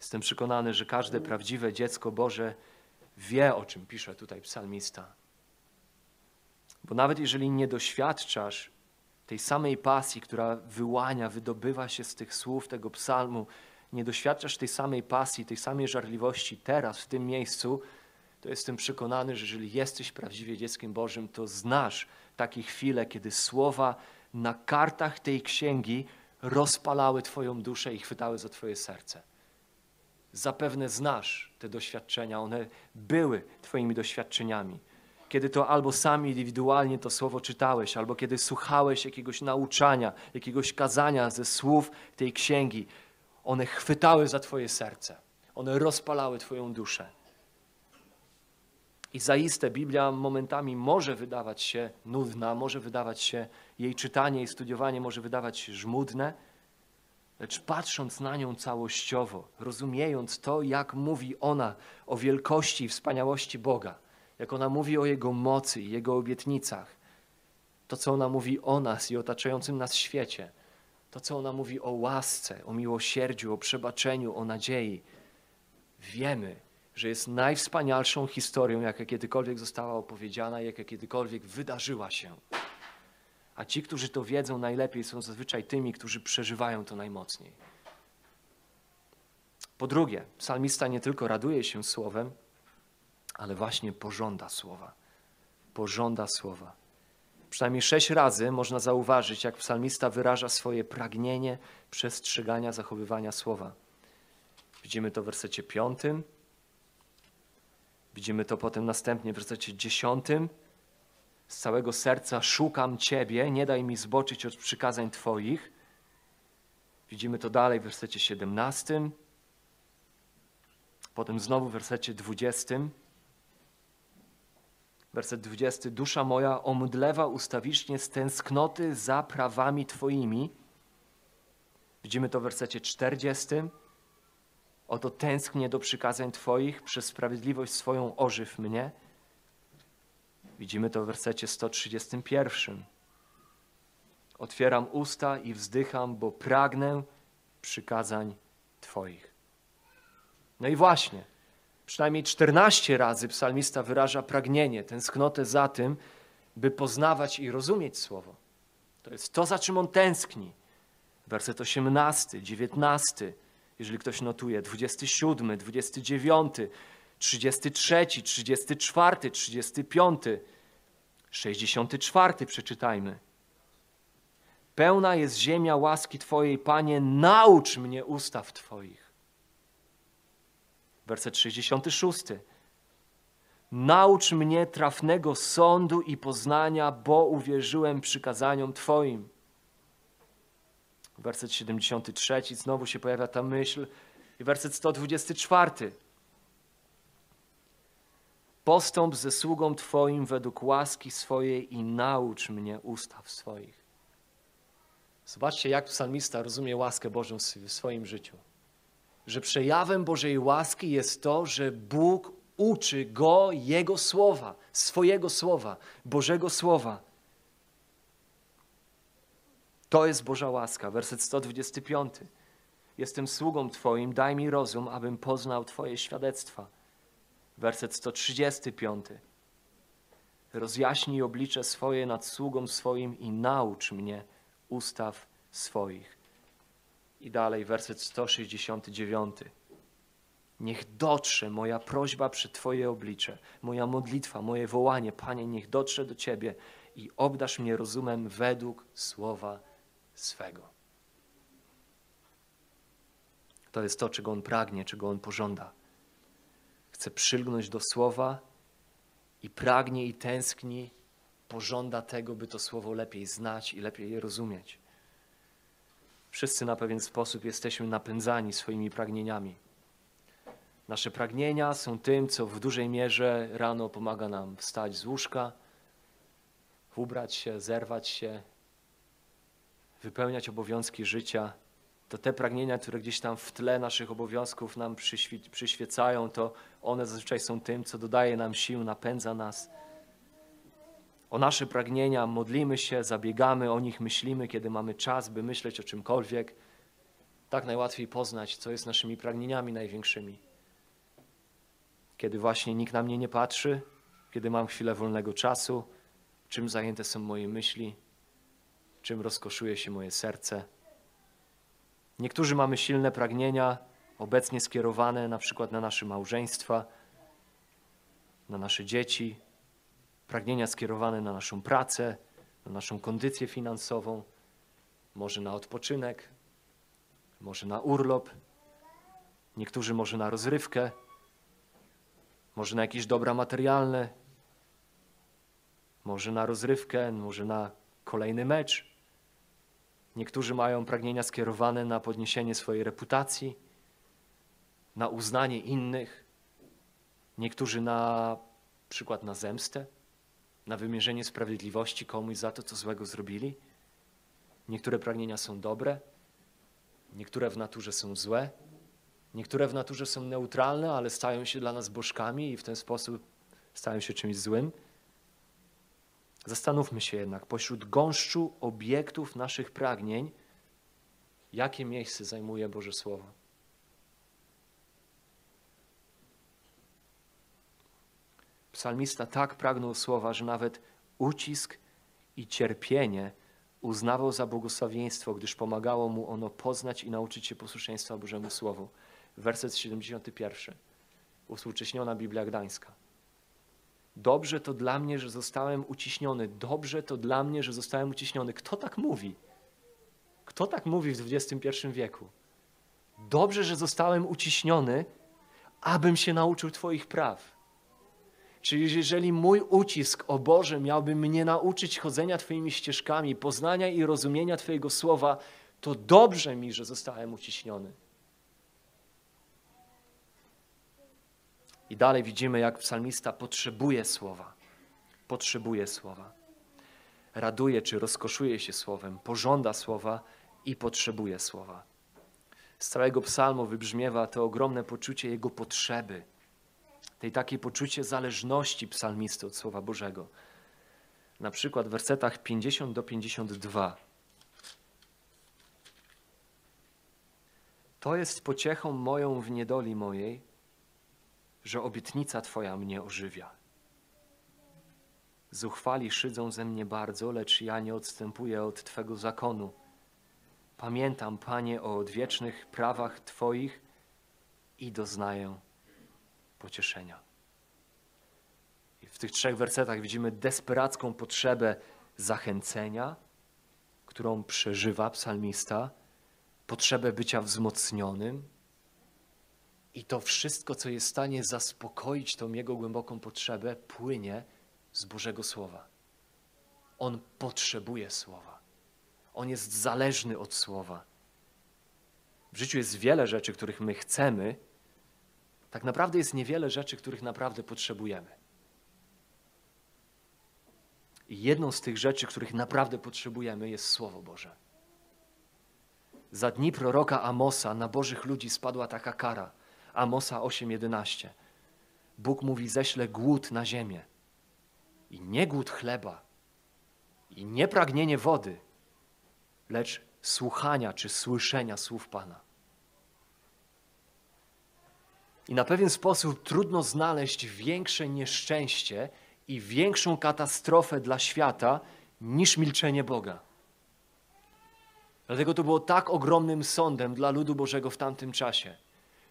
Jestem przekonany, że każde prawdziwe dziecko Boże wie, o czym pisze tutaj psalmista. Bo nawet jeżeli nie doświadczasz tej samej pasji, która wyłania, wydobywa się z tych słów tego psalmu, nie doświadczasz tej samej pasji, tej samej żarliwości teraz, w tym miejscu, to jestem przekonany, że jeżeli jesteś prawdziwie dzieckiem Bożym, to znasz takie chwile, kiedy słowa na kartach tej księgi rozpalały Twoją duszę i chwytały za Twoje serce. Zapewne znasz te doświadczenia, one były Twoimi doświadczeniami. Kiedy to albo sam indywidualnie to słowo czytałeś, albo kiedy słuchałeś jakiegoś nauczania, jakiegoś kazania ze słów tej księgi, one chwytały za Twoje serce, one rozpalały Twoją duszę. I zaiste Biblia momentami może wydawać się nudna, może wydawać się jej czytanie i studiowanie może wydawać się żmudne, lecz patrząc na nią całościowo, rozumiejąc to, jak mówi ona o wielkości i wspaniałości Boga, jak ona mówi o Jego mocy i Jego obietnicach, to, co ona mówi o nas i otaczającym nas świecie, to, co ona mówi o łasce, o miłosierdziu, o przebaczeniu, o nadziei, wiemy, że jest najwspanialszą historią, jaka kiedykolwiek została opowiedziana, jaka kiedykolwiek wydarzyła się. A ci, którzy to wiedzą najlepiej, są zazwyczaj tymi, którzy przeżywają to najmocniej. Po drugie, psalmista nie tylko raduje się słowem, ale właśnie pożąda słowa. Pożąda słowa. Przynajmniej sześć razy można zauważyć, jak psalmista wyraża swoje pragnienie przestrzegania, zachowywania słowa. Widzimy to w wersecie piątym, widzimy to potem następnie w wersecie dziesiątym. Z całego serca szukam Ciebie, nie daj mi zboczyć od przykazań Twoich. Widzimy to dalej w wersecie siedemnastym, potem znowu w wersecie dwudziestym. Werset 20. Dusza moja omdlewa ustawicznie z tęsknoty za prawami Twoimi. Widzimy to w wersecie 40. Oto tęsknię do przykazań Twoich, przez sprawiedliwość swoją ożyw mnie. Widzimy to w wersecie 131. Otwieram usta i wzdycham, bo pragnę przykazań Twoich. No i właśnie, Przynajmniej 14 razy psalmista wyraża pragnienie, tęsknotę za tym, by poznawać i rozumieć słowo. To jest to, za czym on tęskni. Werset 18, 19, jeżeli ktoś notuje, 27, 29, 33, 34, 35, 64 przeczytajmy. Pełna jest ziemia łaski Twojej, Panie, naucz mnie ustaw Twoich. Werset 66. Naucz mnie trafnego sądu i poznania, bo uwierzyłem przykazaniom Twoim. Werset 73, znowu się pojawia ta myśl. I werset 124. Postąp ze sługą Twoim według łaski swojej i naucz mnie ustaw swoich. Zobaczcie, jak psalmista rozumie łaskę Bożą w swoim życiu że przejawem Bożej łaski jest to, że Bóg uczy go Jego słowa, swojego słowa, Bożego słowa. To jest Boża łaska. Werset 125. Jestem sługą Twoim, daj mi rozum, abym poznał Twoje świadectwa. Werset 135. Rozjaśnij oblicze swoje nad sługą swoim i naucz mnie ustaw swoich. I dalej werset 169. Niech dotrze moja prośba przy Twoje oblicze, moja modlitwa, moje wołanie, Panie, niech dotrze do Ciebie i obdasz mnie rozumem według słowa swego. To jest to, czego On pragnie, czego On pożąda. Chce przylgnąć do słowa i pragnie i tęskni, pożąda tego, by to słowo lepiej znać i lepiej je rozumieć. Wszyscy na pewien sposób jesteśmy napędzani swoimi pragnieniami. Nasze pragnienia są tym, co w dużej mierze rano pomaga nam wstać z łóżka, ubrać się, zerwać się, wypełniać obowiązki życia. To te pragnienia, które gdzieś tam w tle naszych obowiązków nam przyświecają, to one zazwyczaj są tym, co dodaje nam sił, napędza nas o nasze pragnienia, modlimy się, zabiegamy o nich, myślimy, kiedy mamy czas, by myśleć o czymkolwiek. Tak najłatwiej poznać, co jest naszymi pragnieniami największymi. Kiedy właśnie nikt na mnie nie patrzy, kiedy mam chwilę wolnego czasu, czym zajęte są moje myśli, czym rozkoszuje się moje serce. Niektórzy mamy silne pragnienia, obecnie skierowane na przykład na nasze małżeństwa, na nasze dzieci, pragnienia skierowane na naszą pracę, na naszą kondycję finansową, może na odpoczynek, może na urlop, niektórzy może na rozrywkę, może na jakieś dobra materialne, może na rozrywkę, może na kolejny mecz. Niektórzy mają pragnienia skierowane na podniesienie swojej reputacji, na uznanie innych, niektórzy na przykład na zemstę, na wymierzenie sprawiedliwości komuś za to, co złego zrobili. Niektóre pragnienia są dobre, niektóre w naturze są złe, niektóre w naturze są neutralne, ale stają się dla nas bożkami i w ten sposób stają się czymś złym. Zastanówmy się jednak, pośród gąszczu obiektów naszych pragnień, jakie miejsce zajmuje Boże Słowo. Psalmista tak pragnął słowa, że nawet ucisk i cierpienie uznawał za błogosławieństwo, gdyż pomagało mu ono poznać i nauczyć się posłuszeństwa Bożemu Słowu. Werset 71. Usłucześniona Biblia Gdańska. Dobrze to dla mnie, że zostałem uciśniony. Dobrze to dla mnie, że zostałem uciśniony. Kto tak mówi? Kto tak mówi w XXI wieku? Dobrze, że zostałem uciśniony, abym się nauczył Twoich praw. Czyli jeżeli mój ucisk, o Boże, miałby mnie nauczyć chodzenia Twoimi ścieżkami, poznania i rozumienia Twojego słowa, to dobrze mi, że zostałem uciśniony. I dalej widzimy, jak psalmista potrzebuje słowa. Potrzebuje słowa. Raduje czy rozkoszuje się słowem, pożąda słowa i potrzebuje słowa. Z całego psalmu wybrzmiewa to ogromne poczucie jego potrzeby, tej takiej poczucie zależności psalmisty od Słowa Bożego. Na przykład w wersetach 50 do 52. To jest pociechą moją w niedoli mojej, że obietnica Twoja mnie ożywia. Zuchwali szydzą ze mnie bardzo, lecz ja nie odstępuję od Twego zakonu. Pamiętam, Panie, o odwiecznych prawach Twoich i doznaję pocieszenia. I w tych trzech wersetach widzimy desperacką potrzebę zachęcenia, którą przeżywa psalmista, potrzebę bycia wzmocnionym, i to wszystko, co jest w stanie zaspokoić tą jego głęboką potrzebę, płynie z Bożego Słowa. On potrzebuje Słowa. On jest zależny od Słowa. W życiu jest wiele rzeczy, których my chcemy, tak naprawdę jest niewiele rzeczy, których naprawdę potrzebujemy. I jedną z tych rzeczy, których naprawdę potrzebujemy, jest Słowo Boże. Za dni proroka Amosa na Bożych ludzi spadła taka kara – Amosa 8:11. Bóg mówi: ześlę głód na ziemię. I nie głód chleba, i nie pragnienie wody, lecz słuchania czy słyszenia słów Pana. I na pewien sposób trudno znaleźć większe nieszczęście i większą katastrofę dla świata niż milczenie Boga. Dlatego to było tak ogromnym sądem dla ludu Bożego w tamtym czasie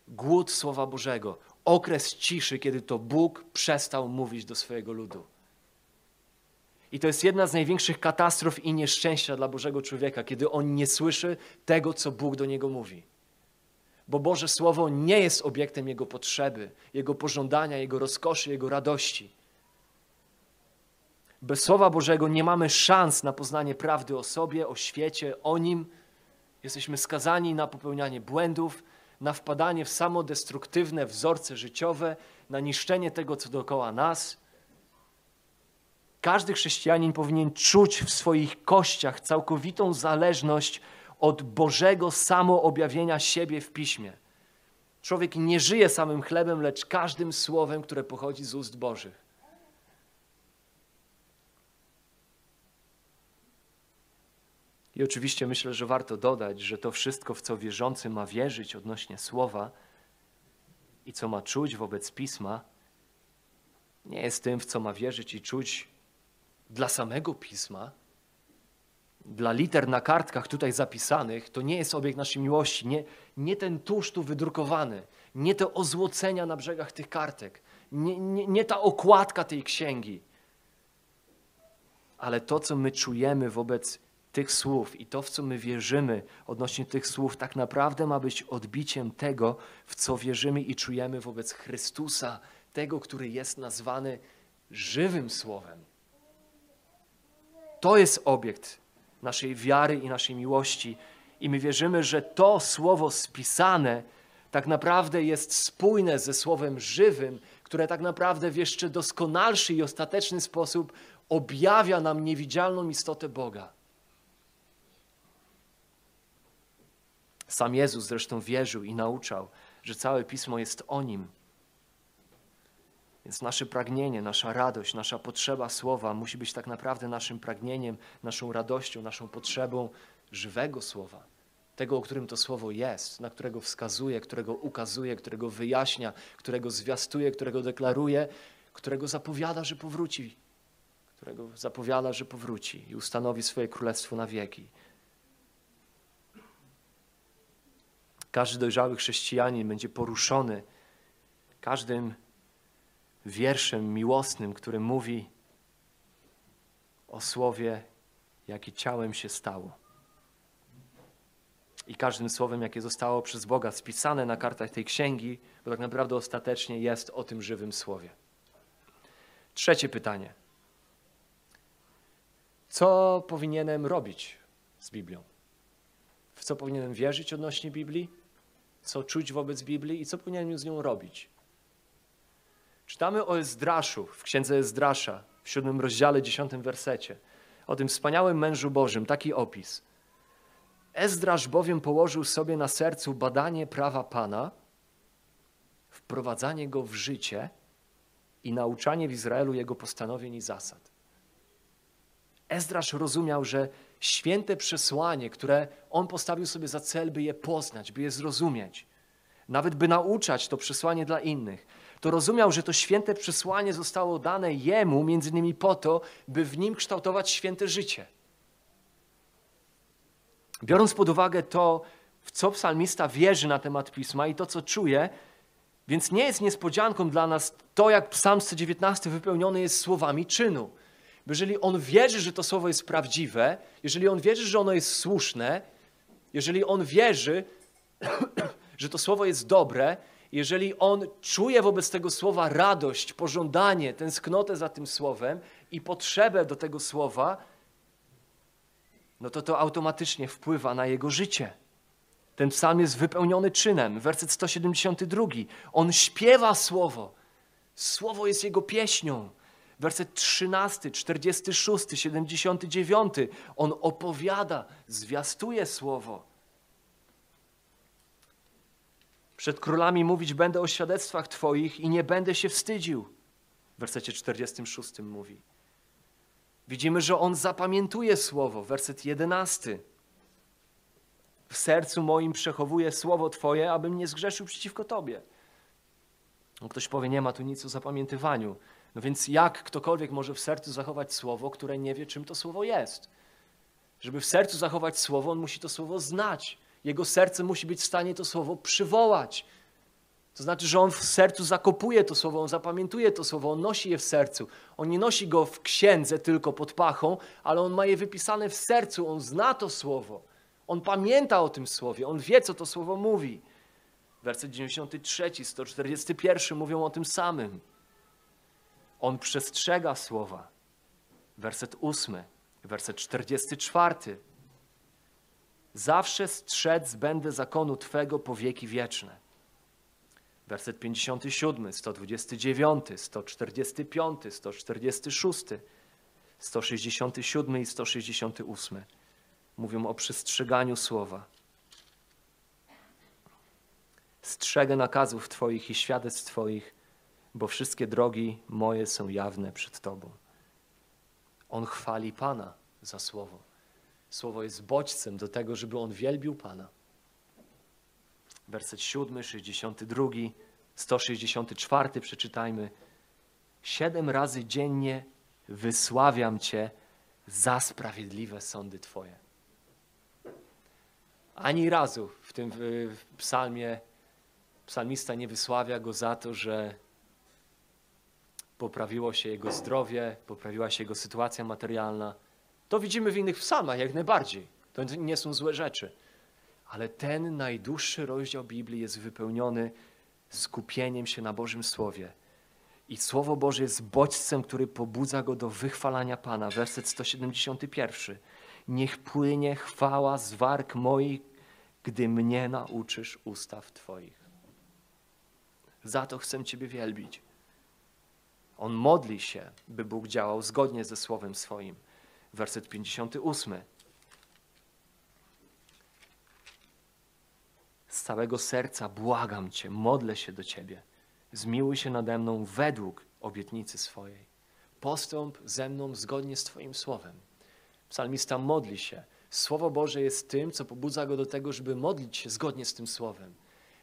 głód Słowa Bożego, okres ciszy, kiedy to Bóg przestał mówić do swojego ludu. I to jest jedna z największych katastrof i nieszczęścia dla Bożego człowieka, kiedy on nie słyszy tego, co Bóg do niego mówi. Bo Boże Słowo nie jest obiektem jego potrzeby, jego pożądania, jego rozkoszy, jego radości. Bez Słowa Bożego nie mamy szans na poznanie prawdy o sobie, o świecie, o nim. Jesteśmy skazani na popełnianie błędów, na wpadanie w samodestruktywne wzorce życiowe, na niszczenie tego, co dookoła nas. Każdy chrześcijanin powinien czuć w swoich kościach całkowitą zależność od Bożego samoobjawienia siebie w piśmie. Człowiek nie żyje samym chlebem, lecz każdym słowem, które pochodzi z ust Bożych. I oczywiście myślę, że warto dodać, że to wszystko, w co wierzący ma wierzyć odnośnie słowa i co ma czuć wobec pisma, nie jest tym, w co ma wierzyć i czuć dla samego pisma, dla liter na kartkach tutaj zapisanych, to nie jest obiekt naszej miłości, nie, nie ten tusz tu wydrukowany, nie te ozłocenia na brzegach tych kartek, nie, nie, nie ta okładka tej księgi, ale to, co my czujemy wobec tych słów i to, w co my wierzymy odnośnie tych słów, tak naprawdę ma być odbiciem tego, w co wierzymy i czujemy wobec Chrystusa, tego, który jest nazwany żywym Słowem. To jest obiekt naszej wiary i naszej miłości. I my wierzymy, że to słowo spisane tak naprawdę jest spójne ze słowem żywym, które tak naprawdę w jeszcze doskonalszy i ostateczny sposób objawia nam niewidzialną istotę Boga. Sam Jezus zresztą wierzył i nauczał, że całe pismo jest o nim. Więc nasze pragnienie, nasza radość, nasza potrzeba słowa musi być tak naprawdę naszym pragnieniem, naszą radością, naszą potrzebą żywego słowa. Tego, o którym to słowo jest, na którego wskazuje, którego ukazuje, którego wyjaśnia, którego zwiastuje, którego deklaruje, którego zapowiada, że powróci, którego zapowiada, że powróci i ustanowi swoje królestwo na wieki. Każdy dojrzały chrześcijanin będzie poruszony każdym wierszem miłosnym, który mówi o słowie, jakie ciałem się stało. I każdym słowem, jakie zostało przez Boga spisane na kartach tej księgi, bo tak naprawdę ostatecznie jest o tym żywym słowie. Trzecie pytanie. Co powinienem robić z Biblią? W co powinienem wierzyć odnośnie Biblii? Co czuć wobec Biblii i co powinienem z nią robić? Czytamy o Ezdraszu w księdze Ezdrasza w siódmym rozdziale, dziesiątym wersecie. O tym wspaniałym mężu Bożym, taki opis. Ezdrasz bowiem położył sobie na sercu badanie prawa Pana, wprowadzanie go w życie i nauczanie w Izraelu jego postanowień i zasad. Ezdrasz rozumiał, że święte przesłanie, które on postawił sobie za cel, by je poznać, by je zrozumieć, nawet by nauczać to przesłanie dla innych, to rozumiał, że to święte przesłanie zostało dane jemu między innymi po to, by w nim kształtować święte życie. Biorąc pod uwagę to, w co psalmista wierzy na temat pisma i to, co czuje, więc nie jest niespodzianką dla nas to, jak psalm 119 wypełniony jest słowami czynu. Bo jeżeli on wierzy, że to słowo jest prawdziwe, jeżeli on wierzy, że ono jest słuszne, jeżeli on wierzy, [coughs] że to słowo jest dobre, jeżeli on czuje wobec tego słowa radość, pożądanie, tęsknotę za tym słowem i potrzebę do tego słowa, no to to automatycznie wpływa na jego życie. Ten psalm jest wypełniony czynem. Werset 172. On śpiewa słowo. Słowo jest jego pieśnią. Werset 13, 46, 79. On opowiada, zwiastuje słowo. Przed królami mówić będę o świadectwach Twoich i nie będę się wstydził. W wersecie 46 mówi. Widzimy, że on zapamiętuje słowo. Werset 11. W sercu moim przechowuję słowo Twoje, abym nie zgrzeszył przeciwko Tobie. No ktoś powie, nie ma tu nic o zapamiętywaniu. No więc jak ktokolwiek może w sercu zachować słowo, które nie wie, czym to słowo jest? Żeby w sercu zachować słowo, on musi to słowo znać. Jego serce musi być w stanie to słowo przywołać. To znaczy, że on w sercu zakopuje to słowo, on zapamiętuje to słowo, on nosi je w sercu. On nie nosi go w księdze tylko pod pachą, ale on ma je wypisane w sercu, on zna to słowo. On pamięta o tym słowie, on wie, co to słowo mówi. Werset 93, 141 mówią o tym samym. On przestrzega słowa. Werset 8, werset 44. Zawsze strzec będę zakonu Twego po wieki wieczne. Werset 57, 129, 145, 146, 167 i 168 mówią o przestrzeganiu słowa. Strzegę nakazów Twoich i świadectw Twoich, bo wszystkie drogi moje są jawne przed Tobą. On chwali Pana za słowo. Słowo jest bodźcem do tego, żeby on wielbił Pana. Werset 7, 62, 164 przeczytajmy. Siedem razy dziennie wysławiam Cię za sprawiedliwe sądy Twoje. Ani razu w tym w psalmie psalmista nie wysławia go za to, że poprawiło się jego zdrowie, poprawiła się jego sytuacja materialna. To widzimy w innych psalmach jak najbardziej. To nie są złe rzeczy. Ale ten najdłuższy rozdział Biblii jest wypełniony skupieniem się na Bożym Słowie. I Słowo Boże jest bodźcem, który pobudza go do wychwalania Pana. Werset 171. Niech płynie chwała z warg moich, gdy mnie nauczysz ustaw Twoich. Za to chcę Ciebie wielbić. On modli się, by Bóg działał zgodnie ze Słowem swoim. Werset 58. Z całego serca błagam Cię, modlę się do Ciebie. Zmiłuj się nade mną według obietnicy swojej. Postąp ze mną zgodnie z Twoim Słowem. Psalmista modli się. Słowo Boże jest tym, co pobudza go do tego, żeby modlić się zgodnie z tym Słowem.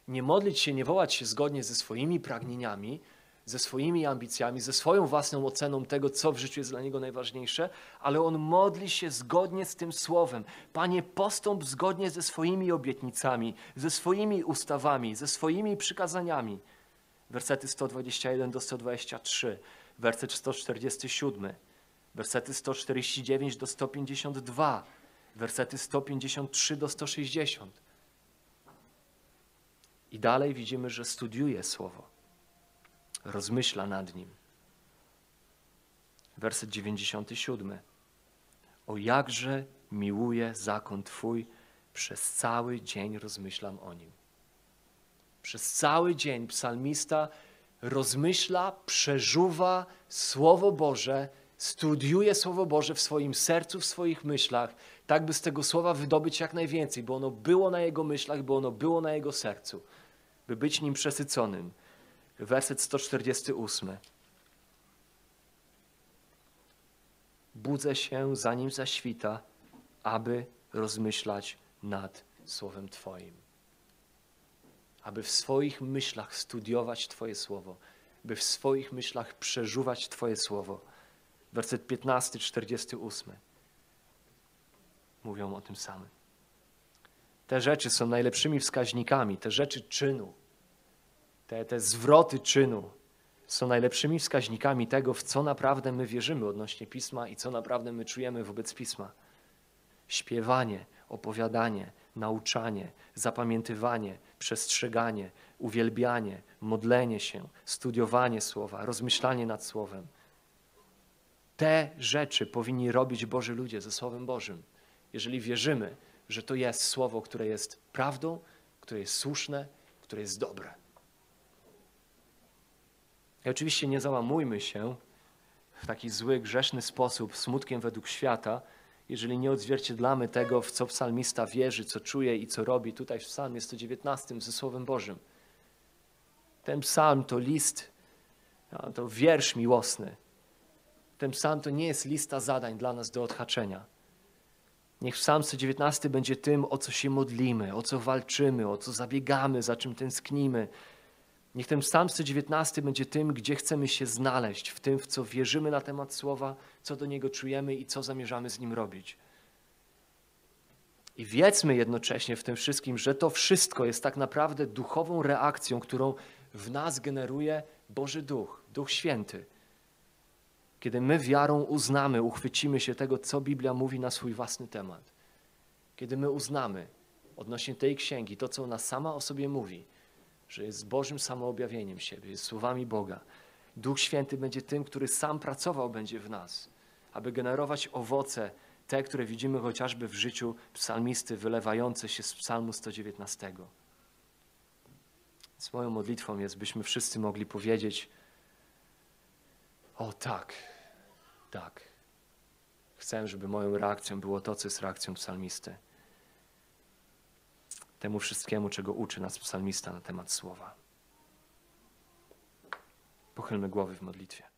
Nie modlić się, nie wołać się zgodnie ze swoimi pragnieniami, ze swoimi ambicjami, ze swoją własną oceną tego, co w życiu jest dla niego najważniejsze, ale on modli się zgodnie z tym słowem. Panie, postąp zgodnie ze swoimi obietnicami, ze swoimi ustawami, ze swoimi przykazaniami. Wersety 121 do 123, werset 147, wersety 149 do 152, wersety 153 do 160. I dalej widzimy, że studiuje słowo rozmyśla nad nim. Werset 97. O jakże miłuję zakon Twój, przez cały dzień rozmyślam o nim. Przez cały dzień psalmista rozmyśla, przeżuwa Słowo Boże, studiuje Słowo Boże w swoim sercu, w swoich myślach, tak by z tego słowa wydobyć jak najwięcej, by ono było na jego myślach, by ono było na jego sercu, by być nim przesyconym werset 148. Budzę się zanim zaświta, aby rozmyślać nad Słowem Twoim. Aby w swoich myślach studiować Twoje Słowo, by w swoich myślach przeżuwać Twoje Słowo. Werset 15, 48. Mówią o tym samym. Te rzeczy są najlepszymi wskaźnikami, te rzeczy czynu, te, te zwroty czynu są najlepszymi wskaźnikami tego, w co naprawdę my wierzymy odnośnie Pisma i co naprawdę my czujemy wobec Pisma. Śpiewanie, opowiadanie, nauczanie, zapamiętywanie, przestrzeganie, uwielbianie, modlenie się, studiowanie słowa, rozmyślanie nad słowem. Te rzeczy powinni robić Boży ludzie ze Słowem Bożym, jeżeli wierzymy, że to jest słowo, które jest prawdą, które jest słuszne, które jest dobre. I oczywiście nie załamujmy się w taki zły, grzeszny sposób, smutkiem według świata, jeżeli nie odzwierciedlamy tego, w co psalmista wierzy, co czuje i co robi tutaj w psalmie 119 ze Słowem Bożym. Ten psalm to list, to wiersz miłosny. Ten psalm to nie jest lista zadań dla nas do odhaczenia. Niech psalm 119 będzie tym, o co się modlimy, o co walczymy, o co zabiegamy, za czym tęsknimy, Niech ten Psalm 119 będzie tym, gdzie chcemy się znaleźć, w tym, w co wierzymy na temat Słowa, co do niego czujemy i co zamierzamy z nim robić. I wiedzmy jednocześnie w tym wszystkim, że to wszystko jest tak naprawdę duchową reakcją, którą w nas generuje Boży Duch, Duch Święty. Kiedy my wiarą uznamy, uchwycimy się tego, co Biblia mówi na swój własny temat. Kiedy my uznamy odnośnie tej księgi to, co ona sama o sobie mówi, że jest Bożym samoobjawieniem siebie, jest słowami Boga. Duch Święty będzie tym, który sam pracował będzie w nas, aby generować owoce, te, które widzimy chociażby w życiu psalmisty wylewające się z psalmu 119. Więc moją modlitwą jest, byśmy wszyscy mogli powiedzieć o tak, tak. Chcę, żeby moją reakcją było to, co jest reakcją psalmisty temu wszystkiemu, czego uczy nas psalmista na temat słowa. Pochylmy głowy w modlitwie.